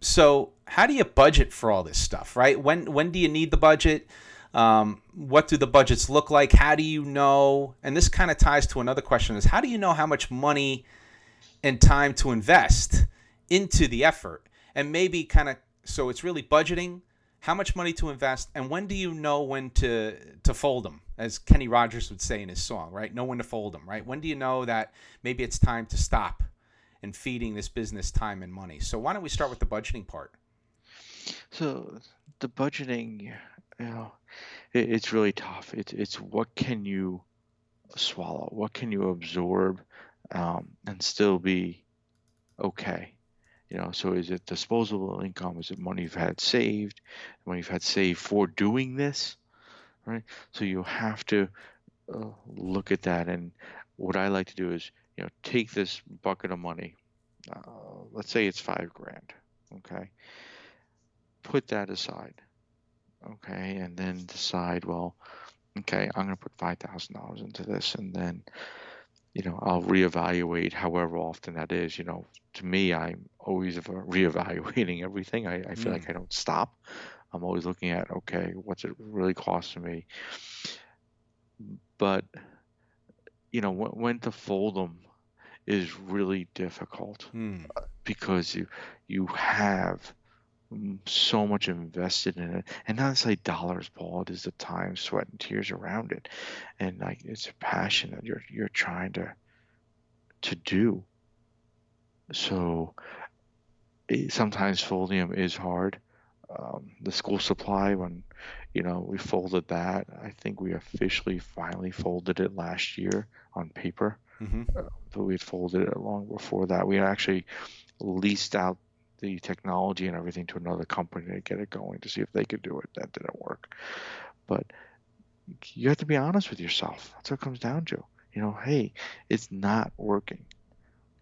So how do you budget for all this stuff, right? When when do you need the budget? Um, what do the budgets look like? How do you know? And this kind of ties to another question: is how do you know how much money and time to invest into the effort? And maybe kind of so it's really budgeting, how much money to invest, and when do you know when to to fold them, as Kenny Rogers would say in his song, right? Know when to fold them, right? When do you know that maybe it's time to stop and feeding this business time and money? So why don't we start with the budgeting part? so the budgeting you know it, it's really tough it's it's what can you swallow what can you absorb um, and still be okay you know so is it disposable income? Is it money you've had saved money you've had saved for doing this? Right? So you have to uh, look at that. And what i like to do is you know take this bucket of money uh, let's say it's five grand okay? Put that aside okay? And then decide well okay i'm going to put $5000 into this and then you know i'll reevaluate however often that is you know. To me i'm always reevaluating everything. I, I feel like i don't stop. I'm always looking at okay what's it really costing me? But you know when, when to fold them is really difficult Hmm. because you you have mm, so much invested in it. And not say dollars paul it is the time sweat and tears around it. And like it's a passion that you're you're trying to to do. So it, sometimes folding is hard. Um, the school supply when you know we folded that i think we officially finally folded it last year on paper. Hmm but we had folded it long before that. We actually leased out the technology and everything to another company to get it going to see if they could do it. That didn't work. But you have to be honest with yourself. That's what it comes down to. You know, hey, it's not working.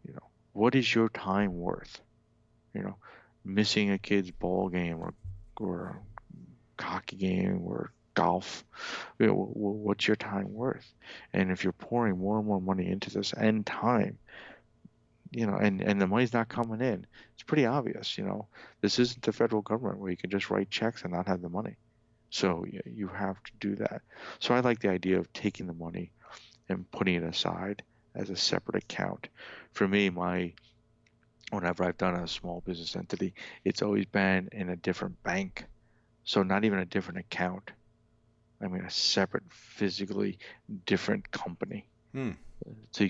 You know, what is your time worth? You know, missing a kid's ball game or or hockey game or golf. You know, wh- wh- what's your time worth? And if you're pouring more and more money into this and time, you know, and, and the money's not coming in, it's pretty obvious, you know. This isn't the federal government where you can just write checks and not have the money. So you have to do that. So I like the idea of taking the money and putting it aside as a separate account. For me, my whenever I've done a small business entity, it's always been in a different bank. So not even a different account. I mean a separate physically different company. Hmm. So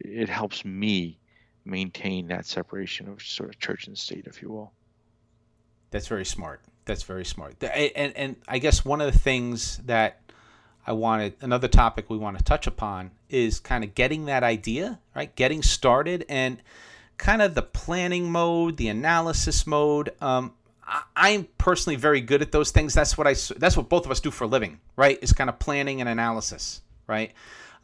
it helps me maintain that separation of sort of church and state, if you will. That's very smart. That's very smart. And and I guess one of the things that I wanted another topic we want to touch upon is kind of getting that idea, right? Getting started and kind of the planning mode, the analysis mode. Um, I, I'm personally very good at those things. That's what I. That's what both of us do for a living, right? Is kind of planning and analysis, right?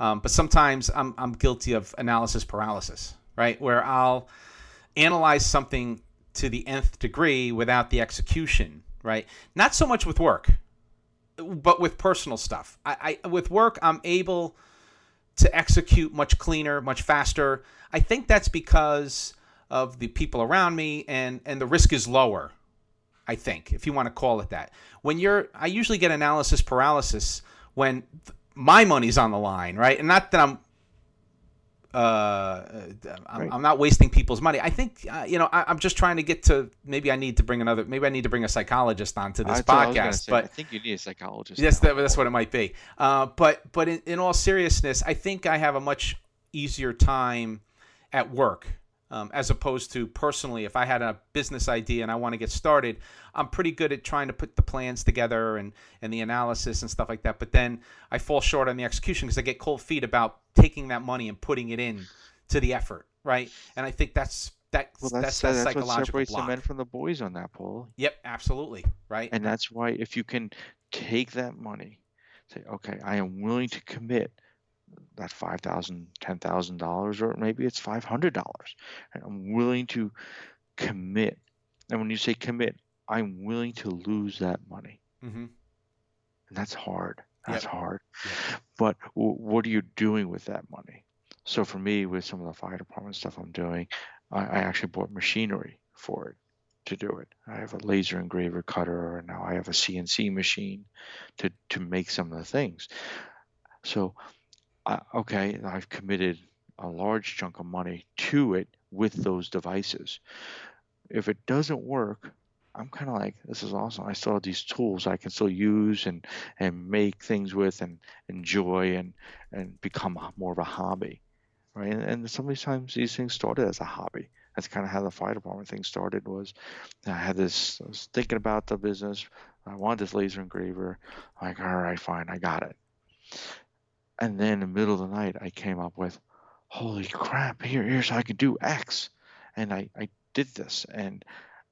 Um, but sometimes I'm I'm guilty of analysis paralysis, right? Where I'll analyze something to the nth degree without the execution, right? Not so much with work, but with personal stuff. I, I with work, I'm able to execute much cleaner, much faster. I think that's because of the people around me and and the risk is lower. I think, if you want to call it that. When you're, I usually get analysis paralysis when th- my money's on the line, right? And not that I'm uh, I'm, Right. I'm not wasting people's money. I think uh, you know I, I'm just trying to get to maybe I need to bring another maybe I need to bring a psychologist onto this thought I podcast. say, but I think you need a psychologist. Yes, that, that's what it might be. Uh, but but in, in all seriousness, I think I have a much easier time at work um, as opposed to personally. If I had a business idea and I want to get started, I'm pretty good at trying to put the plans together and and the analysis and stuff like that. But then I fall short on the execution because I get cold feet about taking that money and putting it in to the effort, right? And I think that's that, Well, that's that's that that's, what separates block. the men from the boys on that, Paul. Yep, absolutely, right. And that's why if you can take that money, say, okay, I am willing to commit that five thousand, ten thousand dollars, or maybe it's five hundred dollars. I'm willing to commit, and when you say commit, I'm willing to lose that money, Mm-hmm. and that's hard. That's Yep. hard. Yep. But w- what are you doing with that money? So for me, with some of the fire department stuff I'm doing, I, I actually bought machinery for it to do it. I have a laser engraver cutter, and now I have a CNC machine to to make some of the things. So, I, okay, I've committed a large chunk of money to it with those devices. If it doesn't work, I'm kind of like, this is awesome. I still have these tools I can still use and and make things with and enjoy and and become more of a hobby, right? And, and of these times these things started as a hobby. That's kind of how the fire department thing started. Was I had this, I was thinking about the business. I wanted this laser engraver. I'm like, all right, fine, I got it. And then in the middle of the night, I came up with, holy crap! Here, here's how I could do X, and I I did this, and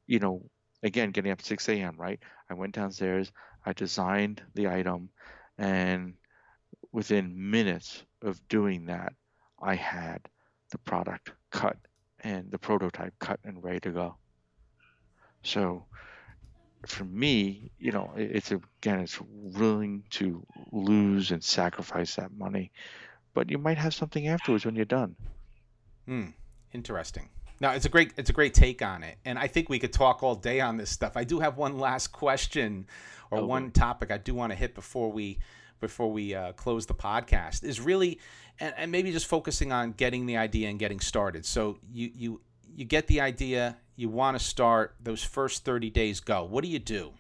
you know, again, getting up at 6 a.m. Right? I went downstairs. I designed the item, and within minutes of doing that, I had the product cut and the prototype cut and ready to go. So for me, you know, it's again, it's willing to lose and sacrifice that money, but you might have something afterwards when you're done. Hmm. Interesting. Now it's a great it's a great take on it, and I think we could talk all day on this stuff. I do have one last question or Okay. one topic I do want to hit before we before we uh, close the podcast. Is really and, and maybe just focusing on getting the idea and getting started. So you you you get the idea, you want to start. Those first thirty days go. What do you do?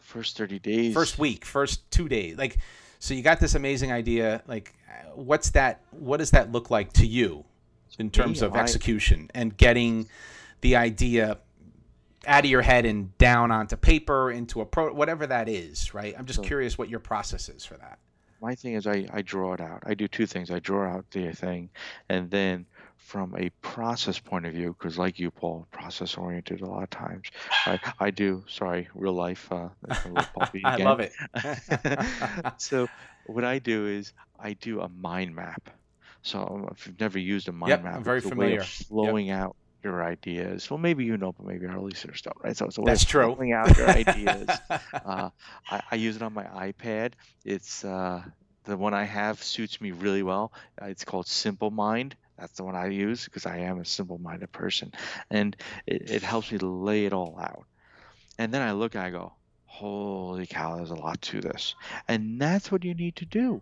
First 30 days. First week, first two days, like. So you got this amazing idea. Like, what's that? What does that look like to you in terms me, of I- execution and getting the idea out of your head and down onto paper into a pro, whatever that is, right? I'm just So- curious what your process is for that. My thing is I, I draw it out. I do two things. I draw out the thing, and then from a process point of view, because like you, Paul, process oriented a lot of times. I, I do. Sorry, real life. Uh, that's a little puppy I love it. so what I do is I do a mind map. So if you've never used a mind Yep, map, I'm very it's familiar. of flowing out your ideas. Well, maybe you know, but maybe our listeners don't, right? So it's a way That's of true. flowing out your ideas. Uh, I, I use it on my iPad. It's uh, the one I have suits me really well. Uh, it's called SimpleMind. That's the one I use because I am a simple-minded person, and it, it helps me to lay it all out. And then I look and I go, "Holy cow, there's a lot to this," and that's what you need to do.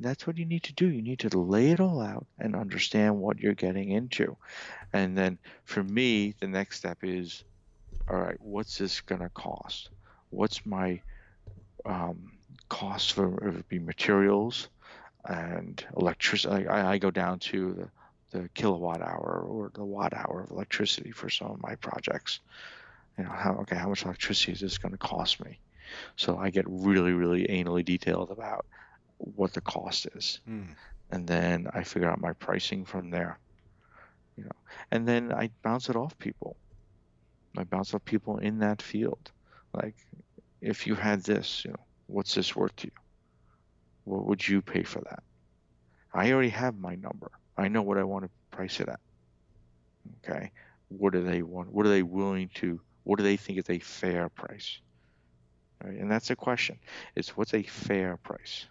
That's what you need to do. You need to lay it all out and understand what you're getting into. And then for me, the next step is, all right, what's this gonna cost? What's my um, cost for it be materials and electricity. I, I go down to the, the kilowatt hour or the watt hour of electricity for some of my projects. You know, how okay, how much electricity is this going to cost me? So I get really, really anally detailed about what the cost is, Hmm. and then I figure out my pricing from there. You know, and then I bounce it off people. I bounce off people in that field. Like, if you had this, you know, what's this worth to you? What would you pay for that? I already have my number. I know what I want to price it at. Okay. What do they want? What are they willing to? What do they think is a fair price? Right? And that's the question. It's what's a fair price?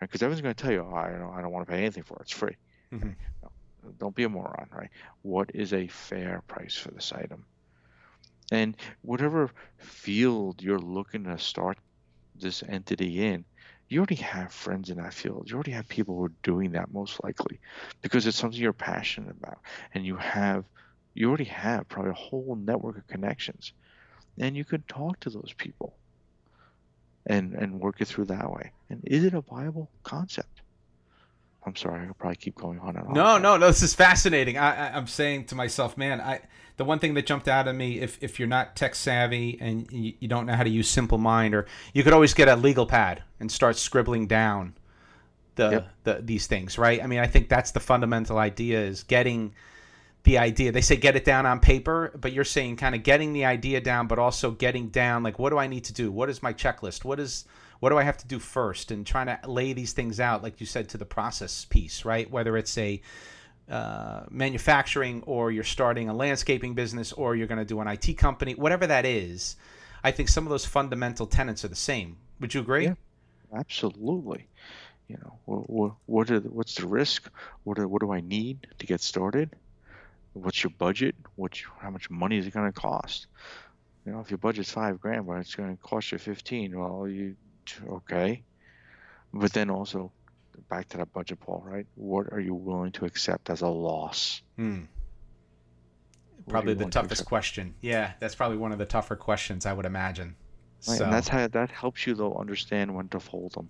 Because everyone's going to tell you, oh, I don't, I don't want to pay anything for it. It's free. Mhm. No, don't be a moron, right? What is a fair price for this item? And whatever field you're looking to start this entity in, you already have friends in that field. You already have people who are doing that most likely because it's something you're passionate about. And you have, you already have probably a whole network of connections. And you could talk to those people and, and work it through that way. And is it a viable concept? I'm sorry, I'll probably keep going on and on. No, no, no. This is fascinating. I, I, I'm saying to myself, man, I the one thing that jumped out at me, if if you're not tech savvy and you, you don't know how to use SimpleMind, or you could always get a legal pad and start scribbling down the Yep. the these things, right? I mean, I think that's the fundamental idea is getting the idea. They say get it down on paper, but you're saying kind of getting the idea down, but also getting down like what do I need to do? What is my checklist? What is what do I have to do first? And trying to lay these things out, like you said, to the process piece, right? Whether it's a uh, manufacturing or you're starting a landscaping business or you're going to do an IT company, whatever that is, I think some of those fundamental tenets are the same. Would you agree? Yeah, absolutely. You know, what, what are the, what's the risk? What what do I need to get started? What's your budget? What how much money is it going to cost? You know, if your budget's five grand, but it's going to cost you fifteen, well, you okay. But then also, back to that budget, Paul. Right? What are you willing to accept as a loss? Hmm. Probably the toughest to question. Yeah, that's probably one of the tougher questions I would imagine. Right, so. and that's how that helps you though understand when to fold them.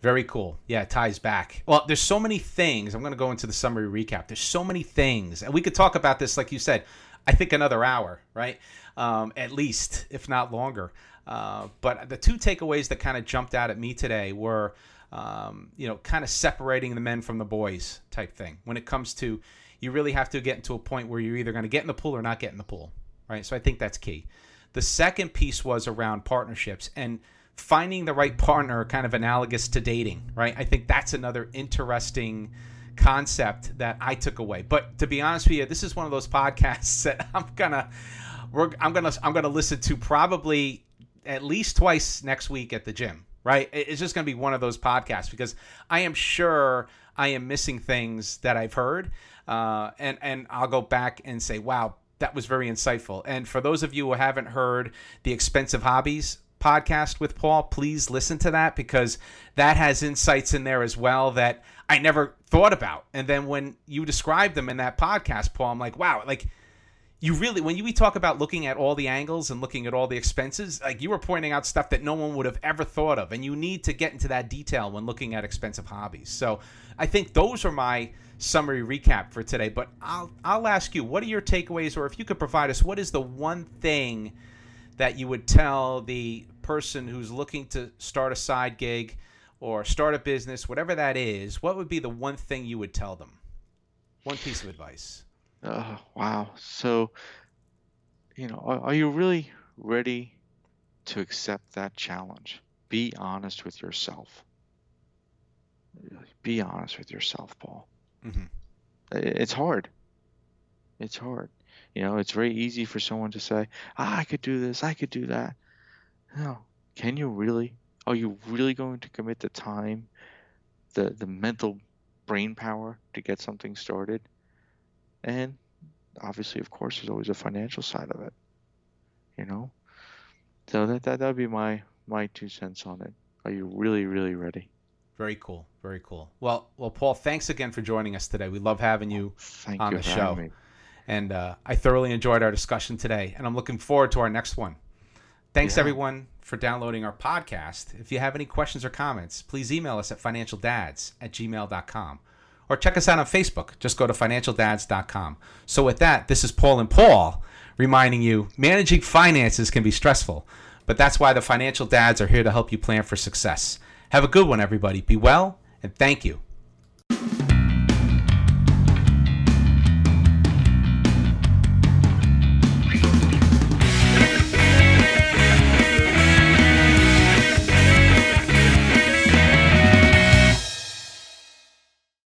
Very cool. Yeah, it ties back. Well, there's so many things. I'm going to go into the summary recap. There's so many things, and we could talk about this, like you said. I think another hour, right? Um, at least, if not longer. Uh, but the two takeaways that kind of jumped out at me today were, um, you know, kind of separating the men from the boys type thing. When it comes to, you really have to get into a point where you're either going to get in the pool or not get in the pool, right? So I think that's key. The second piece was around partnerships and finding the right partner kind of analogous to dating, right? I think that's another interesting concept that I took away. But to be honest with you, this is one of those podcasts that I'm gonna we're, I'm gonna I'm gonna listen to probably at least twice next week at the gym. Right? It's just gonna be one of those podcasts because I am sure I am missing things that I've heard, uh, and and I'll go back and say, wow, that was very insightful. And for those of you who haven't heard the expensive hobbies podcast with Paul, please listen to that because that has insights in there as well that I never thought about. And then when you describe them in that podcast, Paul, I'm like, wow, like you really when you we talk about looking at all the angles and looking at all the expenses, like you were pointing out stuff that no one would have ever thought of. And you need to get into that detail when looking at expensive hobbies. So I think those are my summary recap for today. But I'll I'll ask you, what are your takeaways, or if you could provide us, what is the one thing that you would tell the person who's looking to start a side gig or start a business, whatever that is, what would be the one thing you would tell them? One piece of advice. Oh, wow. So, you know, are, are you really ready to accept that challenge? Be honest with yourself. Be honest with yourself, Paul. Mm-hmm. It's hard. It's hard. You know, it's very easy for someone to say, ah, I could do this, I could do that. No. Can you really? Are you really going to commit the time, the, the mental brain power to get something started? And obviously, of course, there's always a financial side of it. You know? So that, that, would be my, my two cents on it. Are you really, really ready? Very cool. Very cool. Well, well, Paul, thanks again for joining us today. We love having you Thank on you the show. Me. And uh, I thoroughly enjoyed our discussion today, and I'm looking forward to our next one. Thanks, yeah. everyone, for downloading our podcast. If you have any questions or comments, please email us at financialdads at gmail.com or check us out on Facebook. Just go to financialdads.com. So, with that, this is Paul and Paul reminding you managing finances can be stressful, but that's why the financial dads are here to help you plan for success. Have a good one, everybody. Be well, and thank you